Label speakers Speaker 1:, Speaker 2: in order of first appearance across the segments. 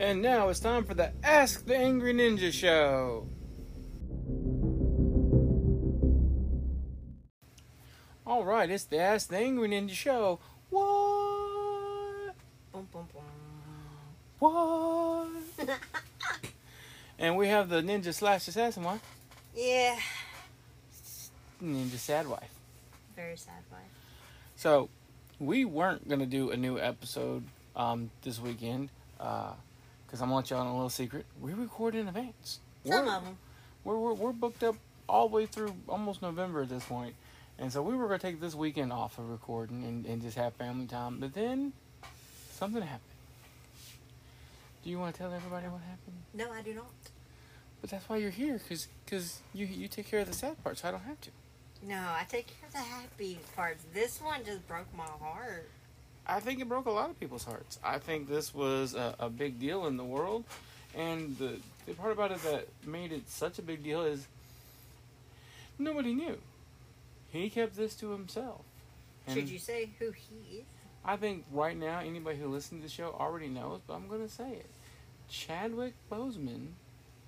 Speaker 1: And now it's time for the Ask the Angry Ninja Show. All right, it's the Ask the Angry Ninja Show. What?
Speaker 2: Boom, boom, boom.
Speaker 1: What? and we have the Ninja Slash Assassin one,
Speaker 2: Yeah.
Speaker 1: Ninja Sad Wife.
Speaker 2: Very sad wife.
Speaker 1: So, we weren't gonna do a new episode um, this weekend because I'm gonna let y'all in a little secret. We record in advance.
Speaker 2: Some
Speaker 1: We're-
Speaker 2: of them.
Speaker 1: we're, we're, we're booked up all the way through almost November at this. And so we were going to take this weekend off of recording and, and just have family time. But then something happened. Do you want to tell everybody what happened?
Speaker 2: No, I do not.
Speaker 1: But that's why you're here, because cause you, you take care of the sad parts. So I don't have to.
Speaker 2: No, I take care of the happy parts. This one just broke my heart.
Speaker 1: I think it broke a lot of people's hearts. I think this was a, a big deal in the world. And the, the part about it that made it such a big deal is nobody knew. He kept this to himself. And
Speaker 2: Should you say who he is?
Speaker 1: I think right now anybody who listens to the show already knows, but I'm going to say it. Chadwick Boseman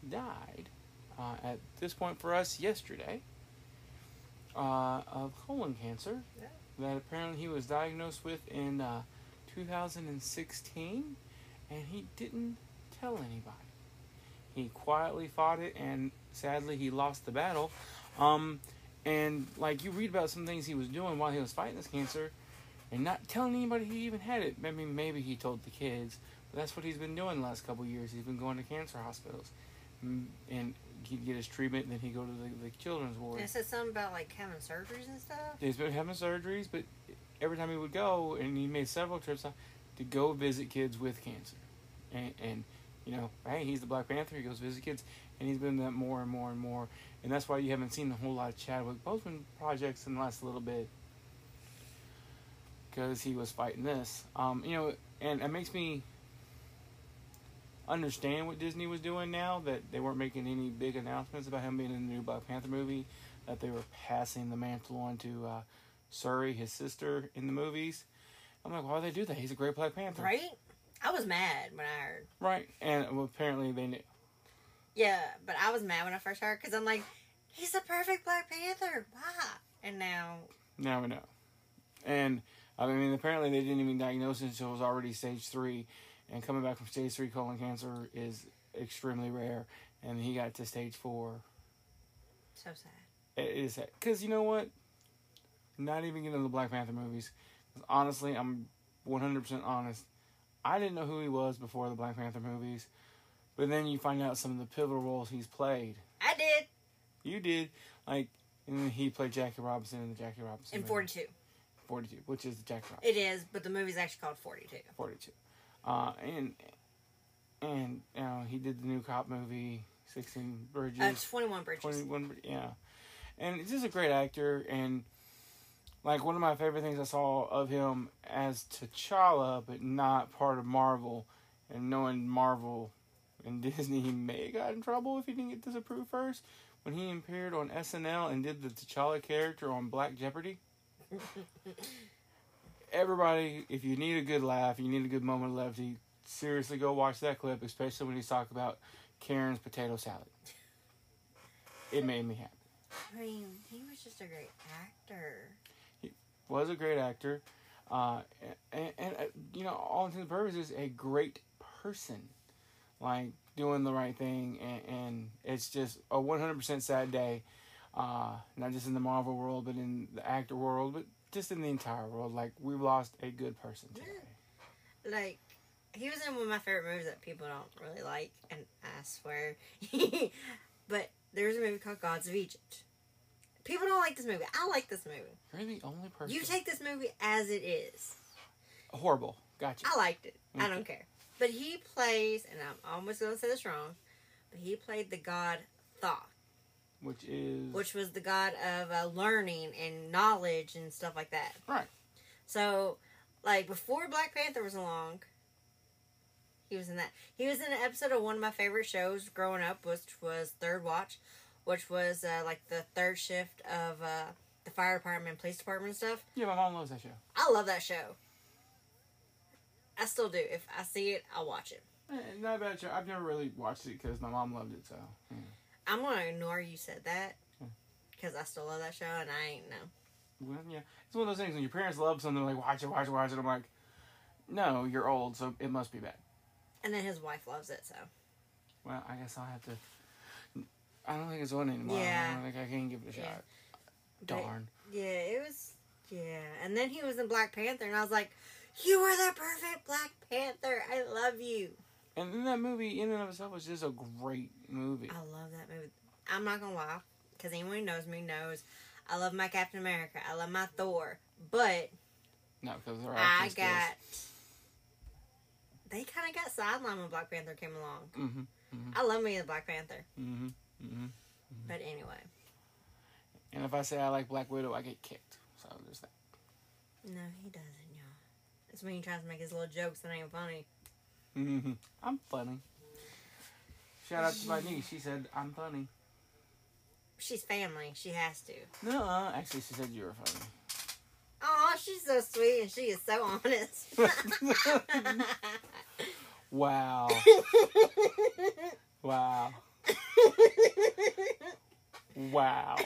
Speaker 1: died uh, at this point for us yesterday uh, of colon cancer
Speaker 2: Yeah.
Speaker 1: that apparently he was diagnosed with in uh, 2016, and he didn't tell anybody. He quietly fought it, and sadly, he lost the battle. Um, and like you read about some things he was doing while he was fighting this cancer, and not telling anybody he even had it. I mean, maybe he told the kids, but that's what he's been doing the last couple years. He's been going to cancer hospitals, Mm, and he'd get his treatment, and then he'd go to the, the children's ward.
Speaker 2: And it said something about like having surgeries and stuff.
Speaker 1: He's been having surgeries, but every time he would go, and he made several trips uh, to go visit kids with cancer, and and you know, hey, he's the Black Panther. He goes visit kids, and he's been that more and more and more, and that's why you haven't seen a whole lot of Chadwick Boseman projects in the last little bit, because he was fighting this. Um, you know, and it makes me understand what Disney was doing now that they weren't making any big announcements about him being in the new Black Panther movie, that they were passing the mantle on to uh, Shuri, his sister, in the movies. I'm like, why would they do that? He's a great Black Panther,
Speaker 2: Right? I was mad when I heard.
Speaker 1: Right, and well, apparently they knew.
Speaker 2: Yeah, but I was mad when I first heard because I'm like, he's the perfect Black Panther. Why? And now,
Speaker 1: Now we know. And I mean, apparently they didn't even diagnose it until it was already stage three, and coming back from stage three colon cancer is extremely rare. And he got to stage four.
Speaker 2: so sad.
Speaker 1: It is because you know what? Not even getting into the Black Panther movies. Honestly, I'm 100% honest. I didn't know who he was before the Black Panther movies, but then you find out some of the pivotal roles he's played.
Speaker 2: I did
Speaker 1: You did like, and then he played Jackie Robinson in the Jackie Robinson
Speaker 2: in
Speaker 1: movie.
Speaker 2: 42.
Speaker 1: 42, which is the Jackie Robinson.
Speaker 2: It is, but the movie's actually called 42.
Speaker 1: 42. Uh, and and you know he did the new cop movie, Sixteen Bridges.
Speaker 2: Uh, 21 Bridges.
Speaker 1: 21 yeah and he's just a great actor and like one of my favorite things i saw of him as t'challa but not part of marvel and knowing marvel and disney he may have got in trouble if he didn't get disapproved first when he appeared on snl and did the t'challa character on black jeopardy everybody if you need a good laugh you need a good moment of levity seriously go watch that clip especially when he's talking about karen's potato salad it made me happy
Speaker 2: I mean, he was just a great actor.
Speaker 1: He was a great actor, uh, and, and uh, you know, all intents and purposes, is a great person, like doing the right thing, and, and it's just a one hundred percent sad day, uh, not just in the Marvel world, but in the actor world, but just in the entire world. Like we've lost a good person today.
Speaker 2: Like, he was in one of my favorite movies that people don't really like, and I swear. but there's a movie called Gods of Egypt. People don't like this movie. I like this movie.
Speaker 1: You're the only person.
Speaker 2: You take this movie as it is.
Speaker 1: horrible. Gotcha.
Speaker 2: I liked it. I don't care. But he plays, and I'm almost going to say this wrong, but he played the god Thoth,
Speaker 1: Which is
Speaker 2: which was the god of uh, learning and knowledge and stuff like that.
Speaker 1: right.
Speaker 2: So, like before Black Panther was along, he was in that. He was in an episode of one of my favorite shows growing up, which was Third Watch, which was uh, like the third shift of uh, the fire department, police department and stuff.
Speaker 1: Yeah, my mom loves that show.
Speaker 2: I love that show. I still do. If I see it, I'll watch it.
Speaker 1: Eh, Not a bad show. I've never really watched it because my mom loved it. So yeah.
Speaker 2: I'm gonna ignore you said that
Speaker 1: Hmm.
Speaker 2: because I still love that show and I ain't know.
Speaker 1: Well, yeah, it's one of those things when your parents love something, like watch it, watch it, watch it. I'm like, no, you're old, so it must be bad.
Speaker 2: And then his wife loves it, so
Speaker 1: Well, I guess I'll have to. I don't think it's on anymore.
Speaker 2: Yeah.
Speaker 1: I don't think I can give it a
Speaker 2: Yeah.
Speaker 1: shot.
Speaker 2: But-
Speaker 1: Darn.
Speaker 2: yeah, it was yeah. And then he was in Black Panther, and I was like, "You are the perfect Black Panther. I love you.
Speaker 1: And then that movie, in and of itself, was just a great movie.
Speaker 2: I love that movie. I'm not gonna lie, because anyone who knows me knows I love my Captain America. I love my Thor, but
Speaker 1: No, because they're all.
Speaker 2: I
Speaker 1: acting
Speaker 2: got. They kind of got sidelined when Black Panther came along.
Speaker 1: Mm-hmm.
Speaker 2: I love me the Black Panther,
Speaker 1: Mm-hmm. Mm-hmm.
Speaker 2: but anyway,
Speaker 1: And if I say I like Black Widow, I get kicked. So there's that.
Speaker 2: no, he doesn't, y'all. It's when he tries to make his little jokes that ain't funny.
Speaker 1: Mm-hmm. I'm funny. Shout out to my niece. She said I'm funny.
Speaker 2: She's family. She has to.
Speaker 1: No, uh, actually, she said you were funny.
Speaker 2: Oh, she's so sweet and she is so honest.
Speaker 1: Wow. Wow. Wow.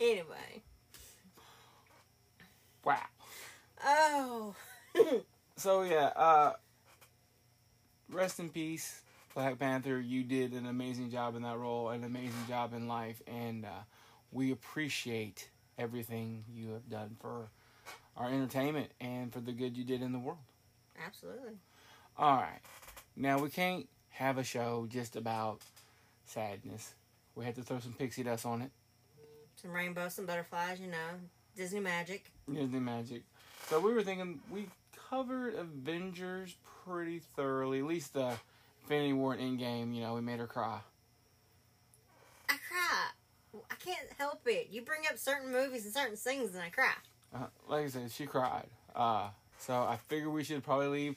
Speaker 2: anyway.
Speaker 1: Wow.
Speaker 2: Oh.
Speaker 1: So yeah, uh rest in peace, Black Panther. You did an amazing job in that role, an amazing job in life, and uh, we appreciate everything you have done for our entertainment and for the good you did in the world.
Speaker 2: Absolutely.
Speaker 1: All right, now we can't have a show just about sadness. We had to throw some pixie dust on it.
Speaker 2: Some rainbows, some butterflies, you know. Disney magic.
Speaker 1: Disney magic. So we were thinking we covered Avengers pretty thoroughly. At least the Infinity War and Endgame. You know, we made her cry.
Speaker 2: I cry. I can't help it. You bring up certain movies and certain things and I cry.
Speaker 1: Uh, like I said, she cried. Uh, so I figured we should probably leave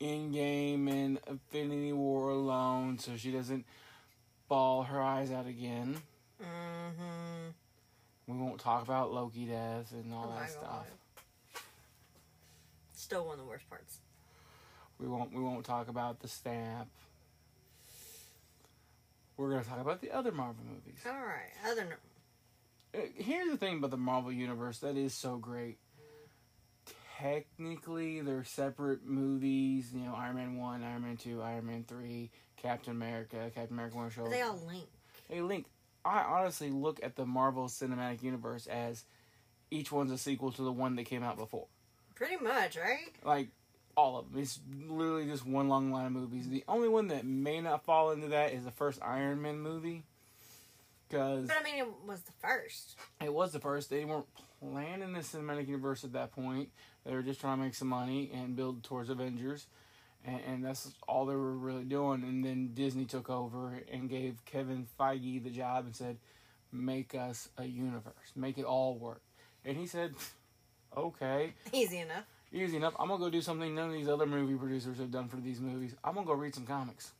Speaker 1: Endgame and Infinity War alone so she doesn't ball her eyes out again.
Speaker 2: Mm-hmm.
Speaker 1: We won't talk about Loki death and all
Speaker 2: Oh
Speaker 1: that stuff.
Speaker 2: Still one of the worst parts.
Speaker 1: We won't. We won't talk about the snap. We're gonna talk about the other Marvel movies.
Speaker 2: All right. Other
Speaker 1: Uh, Here's the thing about the Marvel universe that is so great. Technically, they're separate movies. You know, Iron Man one, Iron Man two, Iron Man three, Captain America, Captain America Winter Soldier.
Speaker 2: they all link.
Speaker 1: Hey, Link. I honestly look at the Marvel Cinematic Universe as each one's a sequel to the one that came out before.
Speaker 2: Pretty much, right?
Speaker 1: Like all of them. It's literally just one long line of movies. The only one that may not fall into that is the first Iron Man movie. Because
Speaker 2: But I mean, it was the first.
Speaker 1: it was the first. They weren't planning the cinematic universe at that point. They were just trying to make some money and build towards Avengers. And, and that's all they were really doing. And then Disney took over and gave Kevin Feige the job and said, make us a universe. Make it all work. And he said, okay.
Speaker 2: Easy enough.
Speaker 1: Easy enough. I'm gonna go do something none of these other movie producers have done for these movies. I'm gonna go read some comics.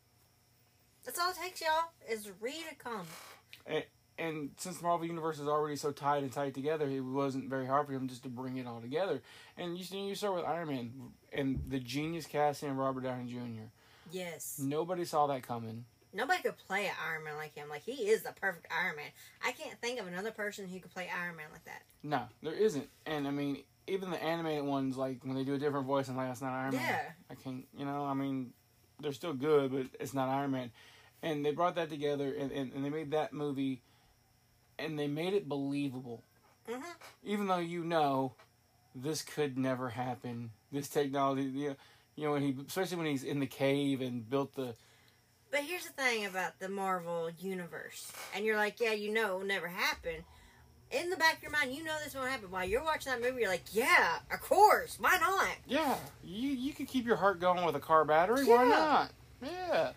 Speaker 2: That's all it takes, y'all, is read a comic.
Speaker 1: And since the Marvel Universe is already so tied and tight together, it wasn't very hard for him just to bring it all together. And you see, you start with Iron Man and the genius casting of Robert Downey Jr.
Speaker 2: Yes.
Speaker 1: Nobody saw that coming.
Speaker 2: Nobody could play an Iron Man like him. Like, he is the perfect Iron Man. I can't think of another person who could play Iron Man like that.
Speaker 1: No, there isn't. And I mean, even the animated ones, like when they do a different voice, I'm like, that's not Iron Man.
Speaker 2: Yeah.
Speaker 1: I can't, you know, I mean, they're still good, but it's not Iron Man. And they brought that together and, and, and they made that movie and they made it believable.
Speaker 2: hmm
Speaker 1: Even though you know this could never happen. This technology, you know, you know, when he, especially when he's in the cave and built the,
Speaker 2: But here's the thing about the Marvel universe, and you're like, yeah, you know, it will never happen. In the back of your mind, you know this won't happen. While you're watching that movie, you're like, yeah, of course, why not?
Speaker 1: yeah, you you could keep your heart going with a car battery. Why not? Yeah.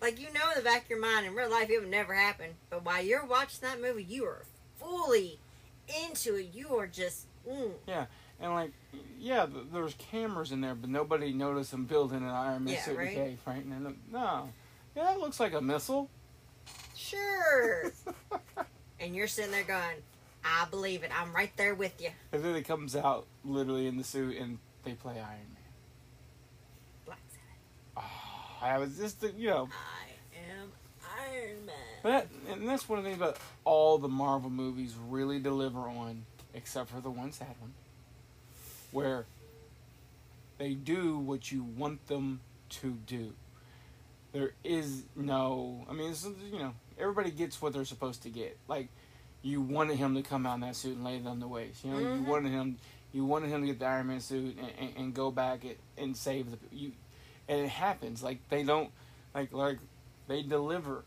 Speaker 2: Like you know in the back of your mind, in real life, it would never happen. But while you're watching that movie, you are fully into it. You are just, mm. Yeah.
Speaker 1: And like, yeah, there's cameras in there, but nobody noticed them building an Iron Man
Speaker 2: Yeah,
Speaker 1: suit in
Speaker 2: right?
Speaker 1: cave, right? And no, yeah, that looks like a missile.
Speaker 2: sure. and you're sitting there going, I believe it. I'm right there with you.
Speaker 1: and then it comes out literally in the suit, and they play Iron Man.
Speaker 2: Black Sabbath.
Speaker 1: Ah, I was just the- you know
Speaker 2: I am Iron Man.
Speaker 1: that and that's one of the things about all the Marvel movies really deliver on, except for the one sad one, where they do what you want them to do. There is no, I mean, it's, you know, everybody gets what they're supposed to get. Like, you wanted him to come out in that suit and lay it on the waist. You know, you
Speaker 2: Mhm.
Speaker 1: wanted him, you wanted him to get the Iron Man suit and, and, and go back it and save the you, and it happens. Like they don't, like like they deliver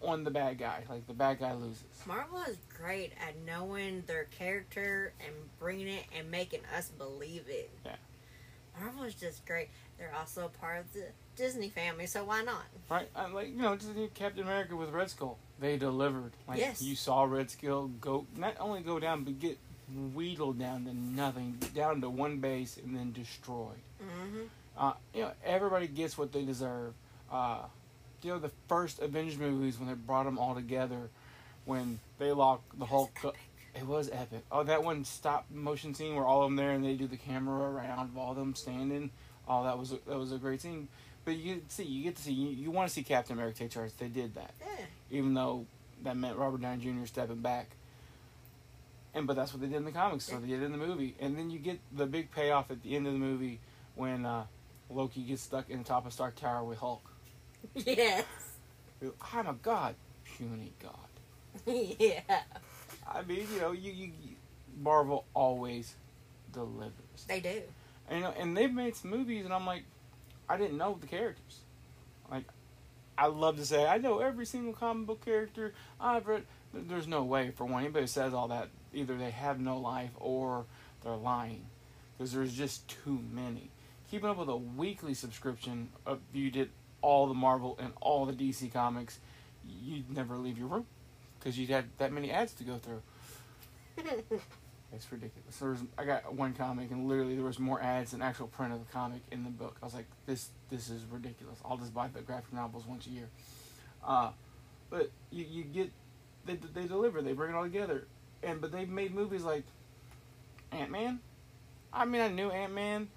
Speaker 1: on the bad guy. Like the bad guy loses.
Speaker 2: Marvel is great at knowing their character and bringing it and making us believe it.
Speaker 1: Yeah.
Speaker 2: Marvel is just great. They're also a part of the Disney family, so why not?
Speaker 1: Right? i like you know, like Captain America with Red Skull. They delivered. Like
Speaker 2: Yes.
Speaker 1: you saw Red Skull go not only go down but get wheedled down to nothing, down to one base and then destroyed.
Speaker 2: hmm
Speaker 1: Uh, you know, everybody gets what they deserve. Uh, you know, the first Avengers movies when they brought them all together, when they locked the Hulk. up- It was epic. Oh, that one stop motion scene where all of them there and they do the camera around of all of them standing. Oh, that was a, that was a great scene. But you get to see, you get to see, you, you want to see Captain America take charge. They did that,
Speaker 2: Yeah.
Speaker 1: even though that meant Robert Downey Jr. stepping back. And but that's what they did in the comics, so they did it in the movie. And then you get the big payoff at the end of the movie when uh, Loki gets stuck in the top of Stark Tower with Hulk.
Speaker 2: Yes.
Speaker 1: I'm a god, puny god.
Speaker 2: yeah.
Speaker 1: I mean, you know, you, you, you Marvel always delivers.
Speaker 2: They do.
Speaker 1: And, and they've made some movies, and I'm like, I didn't know the characters. Like, I love to say I know every single comic book character I've read. There's no way, for one, anybody says all that, either they have no life or they're lying, because there's just too many. Keeping up with a weekly subscription, if you did all the Marvel and all the DC comics, you'd never leave your room, because you'd have that many ads to go through. It's ridiculous. There was, I got one comic, and literally there was more ads than actual print of the comic in the book. I was like, this this is ridiculous. I'll just buy the graphic novels once a year. Uh, but you, you get they they deliver. They bring it all together, and but they've made movies like Ant Man. I mean, I knew Ant Man,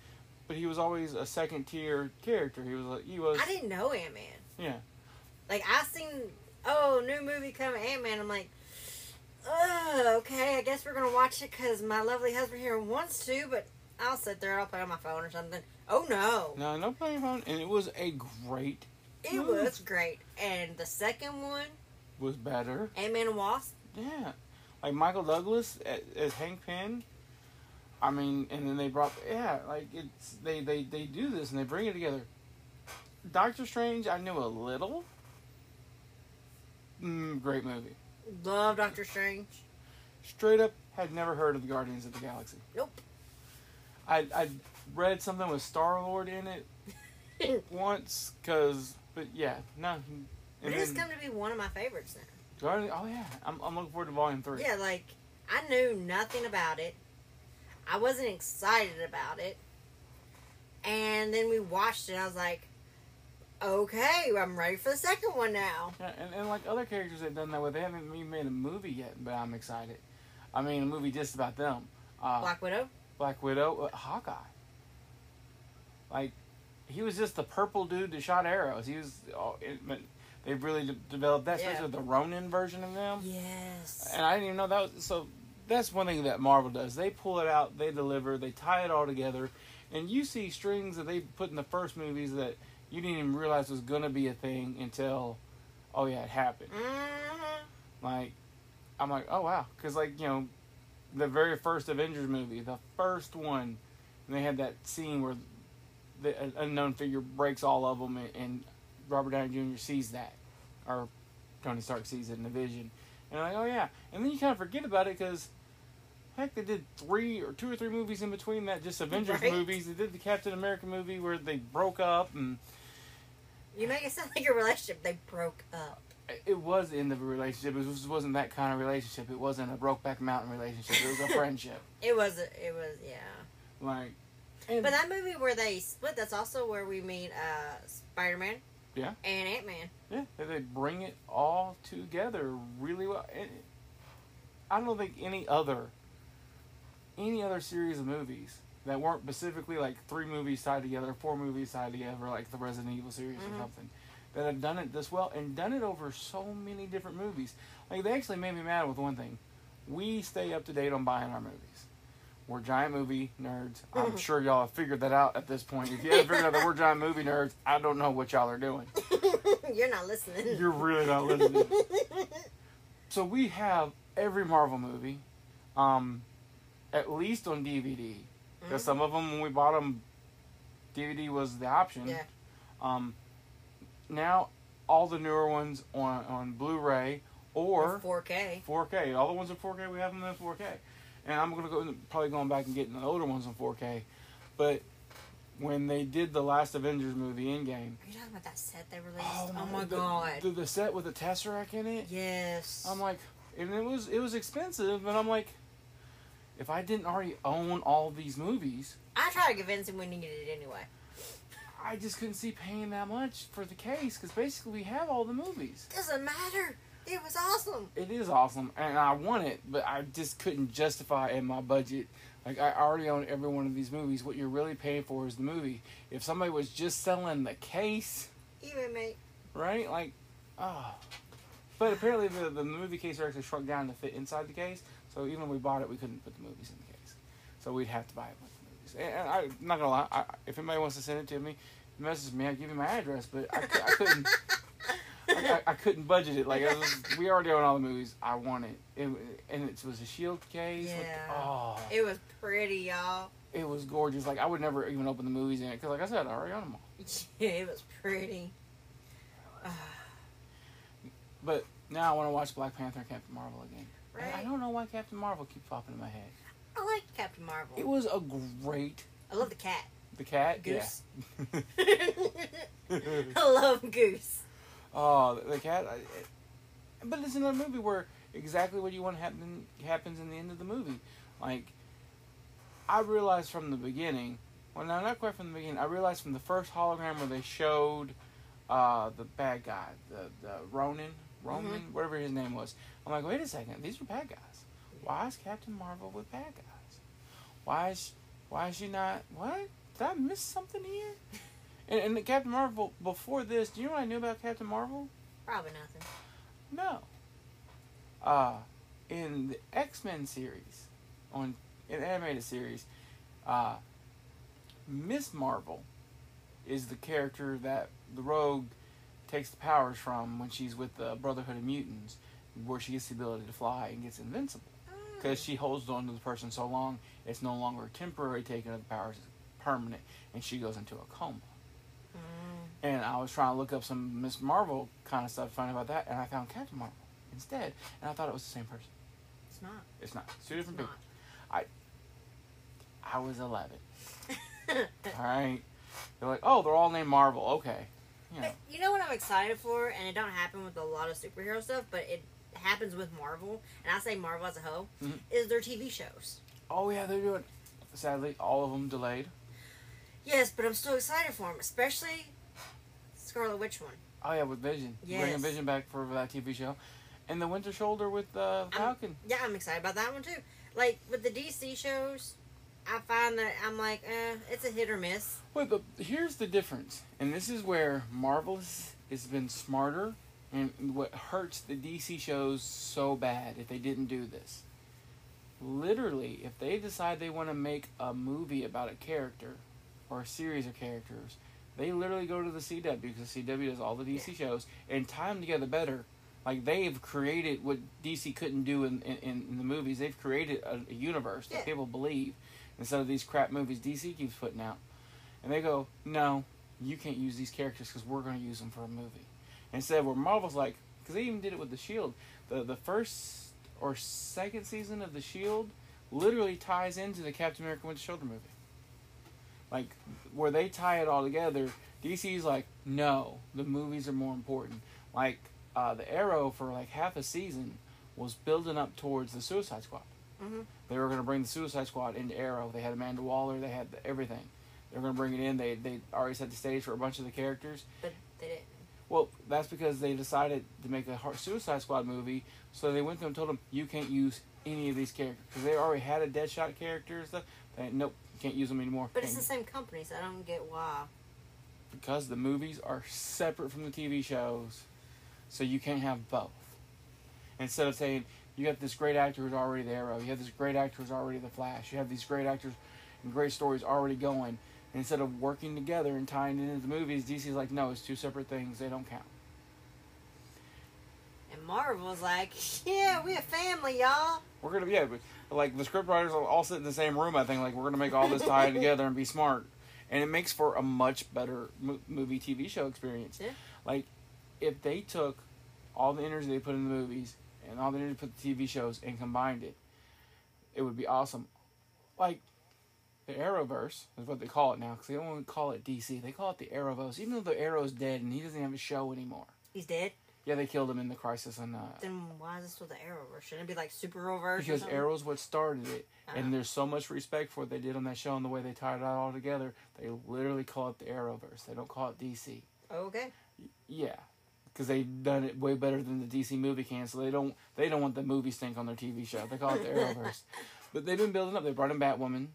Speaker 1: but he was always a second tier character. He was like he was
Speaker 2: I didn't know Ant Man.
Speaker 1: yeah.
Speaker 2: Like I seen, oh, new movie coming, Ant Man. I'm like, guess we're gonna watch it because my lovely husband here wants to. But I'll sit there. I'll play on my phone or something. Oh no,
Speaker 1: No, no playing phone, and it was a great.
Speaker 2: it was great. And the second one,
Speaker 1: Was better.
Speaker 2: Ant Man and Wasp.
Speaker 1: Yeah, like Michael Douglas as, as Hank Pym. I mean, and then they brought yeah, like it's they they they do this and they bring it together. Doctor Strange, I knew a little. Mm, great movie.
Speaker 2: Love Doctor Strange.
Speaker 1: Straight up, had never heard of the Guardians of the Galaxy.
Speaker 2: Nope.
Speaker 1: I I read something with Star Lord in it once, cause but yeah, no.
Speaker 2: It has come to be one of my favorites now.
Speaker 1: Guardian, oh yeah, I'm I'm looking forward to Volume Three.
Speaker 2: Yeah, like I knew nothing about it. I wasn't excited about it. And then we watched it I was like, okay, I'm ready for the second one now.
Speaker 1: Yeah, and, and like other characters they've done that with, they haven't even made a movie yet, but I'm excited. I mean, a movie just about them. Uh, Black, Widow.
Speaker 2: Black Widow?
Speaker 1: Uh, Hawkeye. Like, he was just the purple dude that shot arrows. He was. Oh, it, they've really de- developed that, especially
Speaker 2: Yeah.
Speaker 1: with the Ronin version of them.
Speaker 2: Yes.
Speaker 1: And I didn't even know that was so. That's one thing that Marvel does. They pull it out, they deliver, they tie it all together, and you see strings that they put in the first movies that you didn't even realize was gonna be a thing until, oh yeah, it happened.
Speaker 2: hmm
Speaker 1: Like, I'm like, oh wow, because like you know, the very first Avengers movie, the first one, and they had that scene where the an unknown figure breaks all of them, and, and Robert Downey Jr. sees that, or Tony Stark sees it in the vision, and I'm like, oh yeah, and then you kind of forget about it because. Heck, they did three or two or three movies in between that, just Avengers
Speaker 2: Right.
Speaker 1: movies. They did the Captain America movie where they broke up, and
Speaker 2: You make it sound like a relationship. They broke up.
Speaker 1: It was in the relationship. It just wasn't that kind of relationship. It wasn't a Brokeback Mountain relationship. It was a friendship.
Speaker 2: It was, it was, yeah.
Speaker 1: Like, and
Speaker 2: But that movie where they split, that's also where we meet uh, Spider Man.
Speaker 1: Yeah.
Speaker 2: And Ant Man.
Speaker 1: yeah, they- they bring it all together really well. And I don't think any other any other series of movies that weren't specifically like three movies tied together, four movies tied together, like the Resident Evil series
Speaker 2: Mhm.
Speaker 1: or something, that have done it this well and done it over so many different movies. Like they actually made me mad with one thing. We stay up to date on buying our movies. We're giant movie nerds. I'm sure y'all have figured that out at this point. If you haven't figured out that we're giant movie nerds, I don't know what y'all are doing.
Speaker 2: You're not listening.
Speaker 1: You're really not listening. So we have every Marvel movie, um, at least on DVD. Because
Speaker 2: Mhm.
Speaker 1: some of them, when we bought them, DVD was the option.
Speaker 2: Yeah.
Speaker 1: Um, now all the newer ones on on Blu-ray or
Speaker 2: 4K.
Speaker 1: 4K. All the ones in 4K, we have them in 4K. And I'm gonna go probably going back and getting the older ones in 4K. But when they did the last Avengers movie, Endgame,
Speaker 2: Are you talking about that set they released?
Speaker 1: oh,
Speaker 2: Oh, my
Speaker 1: the,
Speaker 2: god.
Speaker 1: the, the set with the Tesseract in it.
Speaker 2: yes.
Speaker 1: I'm like, and it was it was expensive, but I'm like, if I didn't already own all these movies,
Speaker 2: I tried to convince him we needed it anyway.
Speaker 1: I just couldn't see paying that much for the case because basically we have all the movies.
Speaker 2: Doesn't matter. It was awesome.
Speaker 1: It is awesome, and I want it, but I just couldn't justify in my budget. Like I already own every one of these movies. What you're really paying for is the movie. If somebody was just selling the case,
Speaker 2: Even me.
Speaker 1: right? Like, ah. But apparently the the movie case are actually shrunk down to fit inside the case. So even when we bought it, we couldn't put the movies in the case. So we'd have to buy it with the movies. And, and I'm not gonna lie, I, if anybody wants to send it to me, message me. I'll give you my address. But I, I couldn't. I, I, couldn't budget it. Like was, we already own all the movies. I want it. it and it was a shield case.
Speaker 2: Yeah.
Speaker 1: oh,
Speaker 2: It was pretty, y'all.
Speaker 1: it was gorgeous. Like I would never even open the movies in it because, like I said, I already own them all.
Speaker 2: Yeah, it was pretty.
Speaker 1: But now I want to watch Black Panther and Captain Marvel again. And I don't know why Captain Marvel keeps popping in my head.
Speaker 2: I like Captain Marvel.
Speaker 1: It was a great.
Speaker 2: I love the cat.
Speaker 1: The cat,
Speaker 2: Goose.
Speaker 1: yeah.
Speaker 2: I love Goose.
Speaker 1: oh, the, the cat. I, it, but it's another movie where exactly what you want happen happens in the end of the movie. Like, I realized from the beginning. Well, no, not quite from the beginning. I realized from the first hologram where they showed uh, the bad guy, the the Ronin, Roman, whatever his name was. I'm like, wait a second, these are bad guys. Why is Captain Marvel with bad guys? Why is why is she not? What did I miss something here? And, and the Captain Marvel before this, do you know what I knew about Captain Marvel?
Speaker 2: Probably nothing.
Speaker 1: No. Uh, in the X Men series, on an animated series, uh, Miss Marvel is the character that the Rogue takes the powers from when she's with the Brotherhood of Mutants, where she gets the ability to fly and gets invincible. Because she holds on to the person so long, it's no longer a temporary taking of the powers, permanent, and she goes into a coma.
Speaker 2: Mm.
Speaker 1: And I was trying to look up some Miss Marvel kind of stuff, find about that, and I found Captain Marvel instead, and I thought it was the same person.
Speaker 2: It's not.
Speaker 1: It's not. It's two
Speaker 2: It's
Speaker 1: different
Speaker 2: not.
Speaker 1: people. I was 11. All right. They're like, oh, they're all named Marvel. Okay. You know.
Speaker 2: But you know what I'm excited for, and it don't happen with a lot of superhero stuff, but it happens with Marvel, and I say Marvel as a whole,
Speaker 1: Mhm.
Speaker 2: is their TV shows.
Speaker 1: Oh yeah, they're doing. Sadly, all of them delayed.
Speaker 2: Yes, but I'm still excited for them, especially Scarlet Witch one.
Speaker 1: Oh yeah, with Vision, bringing
Speaker 2: Yes.
Speaker 1: Vision back for that TV show, and the Winter Soldier with uh, Falcon.
Speaker 2: Yeah, I'm excited about that one too. Like with the DC shows, I find that I'm like, eh, it's a hit or miss.
Speaker 1: Wait, but here's the difference, and this is where Marvel has, has been smarter, and what hurts the DC shows so bad if they didn't do this. Literally, if they decide they want to make a movie about a character or a series of characters, they literally go to the CW because the CW does all the DC shows and tie them together better. Like they've created what DC couldn't do in, in, in the movies. They've created a, a universe that
Speaker 2: Yeah.
Speaker 1: people believe instead of these crap movies DC keeps putting out. And they go, no, you can't use these characters because we're going to use them for a movie. Instead, where Marvel's like, because they even did it with the Shield. The the first or second season of the Shield literally ties into the Captain America Winter Soldier movie. Like where they tie it all together. DC's like, no, the movies are more important. Like uh, the Arrow for like half a season was building up towards the Suicide Squad.
Speaker 2: Mhm.
Speaker 1: They were going to bring the Suicide Squad into Arrow. They had Amanda Waller. They had everything. They were going to bring it in. They they already set the stage for a bunch of the characters.
Speaker 2: But they didn't.
Speaker 1: Well, that's because they decided to make a Suicide Squad movie. So they went to them and told them, you can't use any of these characters because they already had a Deadshot character and stuff. They, nope, can't use them anymore.
Speaker 2: But it's the same company, so I don't get why.
Speaker 1: because the movies are separate from the TV shows, so you can't have both. Instead of saying you got this great actor who's already the Arrow, you have this great actor who's already the Flash, you have these great actors and great stories already going. Instead of working together and tying it into the movies, DC's like, no, it's two separate things. They don't count.
Speaker 2: And Marvel's like, yeah, we a family, y'all.
Speaker 1: We're gonna, be, yeah, but like the script writers all sit in the same room. I think like we're gonna make all this tie together and be smart, and it makes for a much better mo- movie TV show experience.
Speaker 2: Yeah.
Speaker 1: Like if they took all the energy they put in the movies and all the energy put in the TV shows and combined it, it would be awesome. Like the Arrowverse is what they call it now because they don't want to call it DC. They call it the Arrowverse, even though the Arrow's dead and he doesn't have a show anymore.
Speaker 2: He's dead.
Speaker 1: Yeah, they killed him in the Crisis on uh,
Speaker 2: Then why is this with the Arrowverse? Shouldn't it be like Superverse? or
Speaker 1: because? Arrow's what started it,
Speaker 2: Uh-huh.
Speaker 1: and there's so much respect for what they did on that show and the way they tied it all together. They literally call it the Arrowverse. They don't call it DC.
Speaker 2: Okay.
Speaker 1: Yeah, because they've done it way better than the DC movie can. So they don't they don't want the movie stink on their TV show. They call it the Arrowverse. But they've been building up. They brought in Batwoman,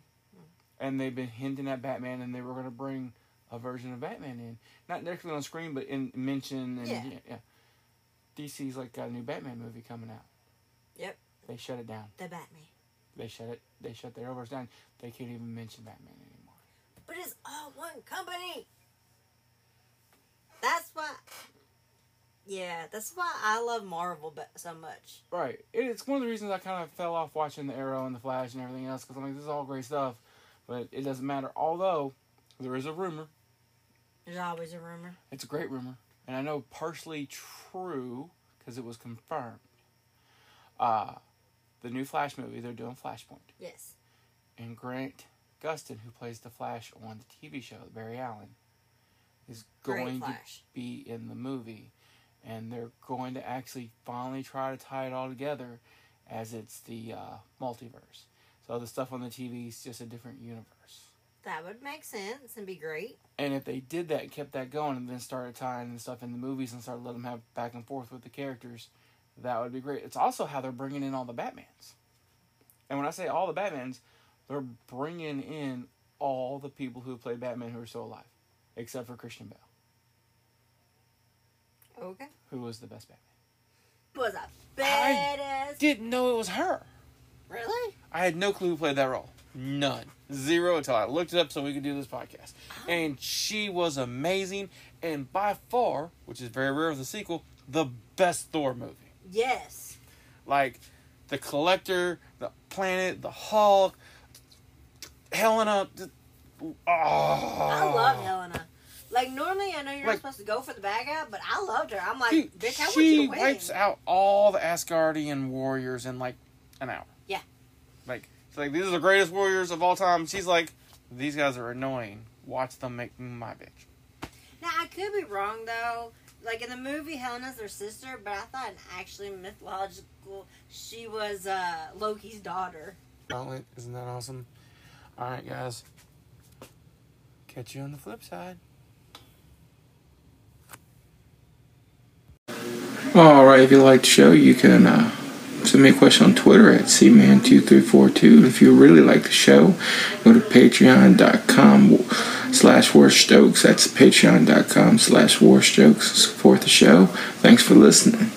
Speaker 1: and they've been hinting at Batman, and they were going to bring a version of Batman in, not directly on screen, but in mention and
Speaker 2: Yeah.
Speaker 1: yeah. DC's like got a new Batman movie coming out.
Speaker 2: Yep.
Speaker 1: They shut it down.
Speaker 2: The Batman.
Speaker 1: They shut it. They shut their Arrowverse down. They can't even mention Batman anymore.
Speaker 2: But it's all one company. That's why. Yeah, that's why I love Marvel so much.
Speaker 1: Right. It's one of the reasons I kind of fell off watching the Arrow and the Flash and everything else because I'm like, this is all great stuff, but it doesn't matter. Although there is a rumor.
Speaker 2: There's always a rumor.
Speaker 1: It's a great rumor, and I know partially true because it was confirmed. Uh, the new Flash movie they're doing Flashpoint,
Speaker 2: Yes.
Speaker 1: and Grant Gustin, who plays the Flash on the TV show, Barry Allen, is going to be in the movie, and they're going to actually finally try to tie it all together, as it's the uh, multiverse. So the stuff on the TV is just a different universe.
Speaker 2: That would make sense and be great.
Speaker 1: And if they did that, and kept that going, and then started tying and stuff in the movies and started letting them have back and forth with the characters, that would be great. It's also how they're bringing in all the Batmans. And when I say all the Batmans, they're bringing in all the people who played Batman who are still alive, except for Christian Bale,
Speaker 2: Okay.
Speaker 1: who was the best Batman.
Speaker 2: Was a
Speaker 1: I
Speaker 2: badass.
Speaker 1: Didn't know it was her.
Speaker 2: Really?
Speaker 1: I had no clue who played that role. None. Zero until I looked it up so we could do this podcast. Oh. And she was amazing and by far, which is very rare of the sequel, the best Thor movie.
Speaker 2: Yes.
Speaker 1: Like the Collector, the Planet, the Hulk, Helena. Oh,
Speaker 2: I ah. love Helena. Like normally, I know you're
Speaker 1: Like-
Speaker 2: not supposed to go for the bad guy, but I loved her. I'm like,
Speaker 1: Dude,
Speaker 2: Vic, I want
Speaker 1: she
Speaker 2: you win.
Speaker 1: wipes out all the Asgardian warriors in like an hour.
Speaker 2: Yeah.
Speaker 1: Like, it's like these are the greatest warriors of all time. She's like, these guys are annoying. Watch them make my bitch.
Speaker 2: Now I could be wrong though. Like in the movie, Helena's their sister, but I thought in actually mythological, she was uh, Loki's daughter.
Speaker 1: Gauntlet, isn't that awesome? All right, guys. Catch you on the flip side. All right, if you like the show, you can uh, send me a question on Twitter at cman2342. If you really like the show, go to patreon.com slash warstokes. That's patreon.com slash warstokes. Support the show. Thanks for listening.